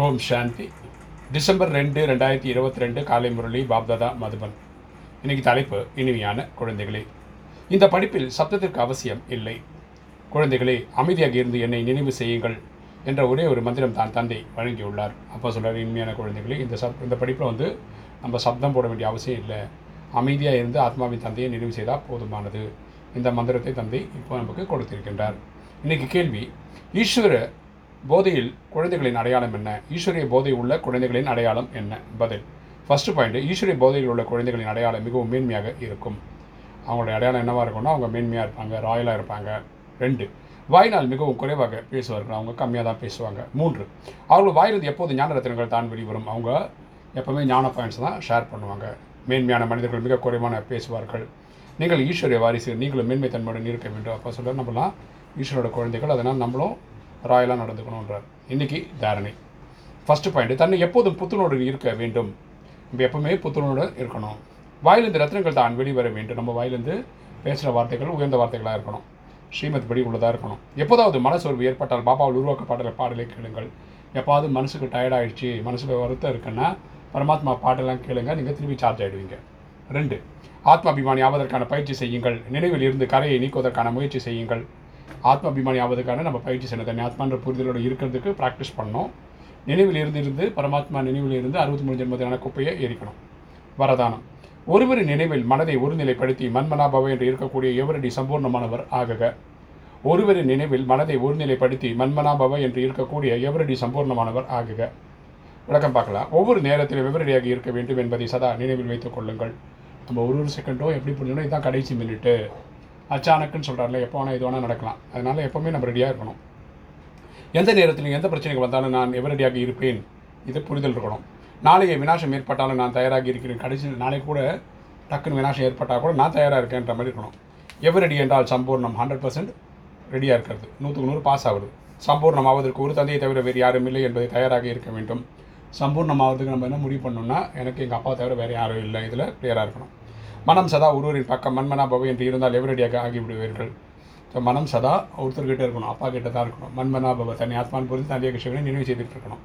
ஓம் சாந்தி. December ரெண்டு ரெண்டாயிரத்தி இருபத்தி ரெண்டு காலை முரளி பாப்தாதா மதுபன். இன்னைக்கு தலைப்பு இனிமையான குழந்தைகளே. இந்த படிப்பில் சப்தத்திற்கு அவசியம் இல்லை. குழந்தைகளே அமைதியாக இருந்து என்னை நினைவு செய்யுங்கள் என்ற ஒரே ஒரு மந்திரம் தான் தந்தை வழங்கியுள்ளார். அப்போ சொல்கிறார் இனிமையான குழந்தைகளே இந்த சப் இந்த படிப்பில் வந்து நம்ம சப்தம் போட வேண்டிய அவசியம் இல்லை. அமைதியாக இருந்து ஆத்மாவின் தந்தையை நினைவு செய்தால் போதுமானது. இந்த மந்திரத்தை தந்தை இப்போ நமக்கு கொடுத்திருக்கின்றார். இன்றைக்கி கேள்வி ஈஸ்வர போதையில் குழந்தைகளின் அடையாளம் என்ன? ஈஸ்வரிய போதை உள்ள குழந்தைகளின் அடையாளம் என்ன? பதில். ஃபர்ஸ்ட் பாயிண்ட் ஈஸ்வரிய போதையில் உள்ள குழந்தைகளின் அடையாளம் மிகவும் மேன்மையாக இருக்கும். அவங்களுடைய அடையாளம் என்னவாக இருக்கும்னா அவங்க மேன்மையாக இருப்பாங்க ராயலாக இருப்பாங்க. ரெண்டு வாய்நாள் மிகவும் குறைவாக பேசுவார்கள். அவங்க கம்மியாக தான் பேசுவாங்க. மூன்று அவர்கள் வாயிலிருந்து எப்போது ஞான ரத்தினங்கள் தான் வெளிவரும். அவங்க எப்போவுமே ஞான பாயிண்ட்ஸ் தான் ஷேர் பண்ணுவாங்க. மேன்மையான மனிதர்கள் மிக குறைவான பேசுவார்கள். நீங்கள் ஈஸ்வரிய வாரிசு நீங்களும் மேன்மை தன்மையுடன் இருக்க வேண்டும். அப்போ சொல்ல நம்மளாம் ஈஸ்வரோட குழந்தைகள் அதனால் நம்மளும் ராயலாக நடந்துக்கணுன்றார் இன்றைக்கி தாரணை. ஃபஸ்ட்டு பாயிண்ட் தன்னை எப்போதும் புத்துணர்வு இருக்க வேண்டும். நம்ம எப்பவுமே புத்துணர்வோடு இருக்கணும். வாயிலிருந்து ரத்னங்கள் தான் வெளிவர வேண்டும். நம்ம வாயிலிருந்து பேசுகிற வார்த்தைகள் உயர்ந்த வார்த்தைகளாக இருக்கணும். ஸ்ரீமத் படி உள்ளதாக இருக்கணும். எப்போதாவது மனசோர்வு ஏற்பட்டால் பாபாவில் உருவாக்கப்பட்ட பாடலை கேளுங்கள். எப்பாவது மனசுக்கு டயர்ட் ஆயிடுச்சு மனசுக்கு வருத்தம் இருக்குன்னா பரமாத்மா பாட்டெல்லாம் கேளுங்க நீங்கள் திரும்பி சார்ஜ் ஆகிடுவீங்க ரெண்டு ஆத்மாபிமானி ஆவதற்கான பயிற்சி செய்யுங்கள். நினைவில் இருந்து கரையை நீக்குவதற்கான முயற்சி செய்யுங்கள். ஆத்மாபிமானி ஆவதற்கான நம்ம பயிற்சி செய்யணும் தனி ஆத்மான்ற புரிதலோடு இருக்கிறதுக்கு ப்ராக்டிஸ் பண்ணோம். நினைவில் இருந்து இருந்து பரமாத்மா நினைவில் இருந்து அறுபத்தி மூணு ஜென்மத்திலான குப்பையை எரிக்கணும். வரதானம். ஒருவரின் நினைவில் மனதை ஒருநிலைப்படுத்தி மன்மனாபவ என்று இருக்கக்கூடிய எவரடி சம்பூர்ணமானவர் ஆகுக? ஒருவரின் நினைவில் மனதை ஒருநிலைப்படுத்தி மன்மனாபவ என்று இருக்கக்கூடிய எவரடி சம்பூர்ணமானவர் ஆகுக? விளக்கம் பார்க்கலாம். ஒவ்வொரு நேரத்திலும் விவரடியாக இருக்க வேண்டும் என்பதை சதா நினைவில் வைத்துக் கொள்ளுங்கள். நம்ம ஒரு ஒரு செகண்டோ எப்படி புரிஞ்சோன்னா இதுதான் கடைசி மினிட்டு அச்சானக்குன்னு சொல்கிறாருல எப்போ வேணால் இது வேணால் நடக்கலாம். அதனால் எப்போவுமே நம்ம ரெடியாக இருக்கணும். எந்த நேரத்திலும் எந்த பிரச்சனைக்கு வந்தாலும் நான் எவரடியாக இருப்பேன்? இது புரிதல் இருக்கணும். நாளைய வினாசம் ஏற்பட்டாலும் நான் தயாராக இருக்கிறேன். கடைசி நாளைக்கு கூட டக்குன்னு வினாசம் ஏற்பட்டால் கூட நான் தயாராக இருக்கேன்ற மாதிரி இருக்கணும். எவரடி என்றால் சம்பூர்ணம் ஹண்ட்ரட் பர்சன்ட் ரெடியாக இருக்கிறது. நூற்றுக்கு நூறு பாஸ் ஆகுது. சம்பூர்ணம் ஆவதற்கு ஒரு தந்தையை தவிர வேறு யாரும் இல்லை என்பதை தயாராக இருக்க வேண்டும். சம்பூர்ணம் ஆவதுக்கு நம்ம என்ன முடிவு பண்ணோம்னா எனக்கு எங்கள் அப்பா தவிர வேறு யாரும் இல்லை. இதில் கிளியராக இருக்கணும். மனம் சதா ஒருவரின் பக்கம் மண்மனா பவை என்று இருந்தால் எவரடியாக ஆகிவிடுவீர்கள்? ஸோ மனம் சதா ஒருத்தர்கிட்ட இருக்கணும் அப்பா கிட்ட தான் இருக்கணும். மண்மனா பவ தனி ஆத்மான் புரிந்து தந்தைய கிருஷ்ணனை நினைவு செய்துட்டு இருக்கணும்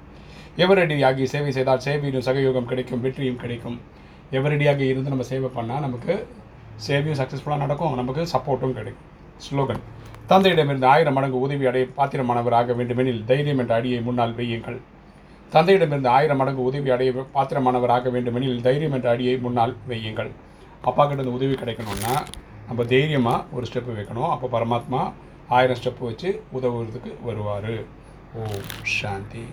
எவரடி ஆகி சேவை செய்தால் சேவையிலும் சகயோகம் கிடைக்கும் வெற்றியும் கிடைக்கும். எவரடியாக இருந்து நம்ம சேவை பண்ணால் நமக்கு சேவையும் சக்ஸஸ்ஃபுல்லாக நடக்கும் நமக்கு சப்போர்ட்டும் கிடைக்கும். ஸ்லோகன் தந்தையிடமிருந்து ஆயிரம் மடங்கு உதவி அடைய பாத்திரமானவர் ஆக வேண்டுமெனில் தைரியம் என்ற அடியை முன்னால் வையுங்கள். தந்தையிடமிருந்து ஆயிரம் மடங்கு உதவி அடைய பாத்திரமானவர் ஆக வேண்டுமெனில் தைரியம் என்ற அடியை முன்னால் வையுங்கள். அப்பா கிட்ட இருந்து உதவி கிடைக்கணும்னா நம்ம தைரியமாக ஒரு ஸ்டெப்பு வைக்கணும். அப்போ பரமாத்மா ஆயிரம் ஸ்டெப்பு வச்சு உதவுறதுக்கு வருவார். ஓ சாந்தி.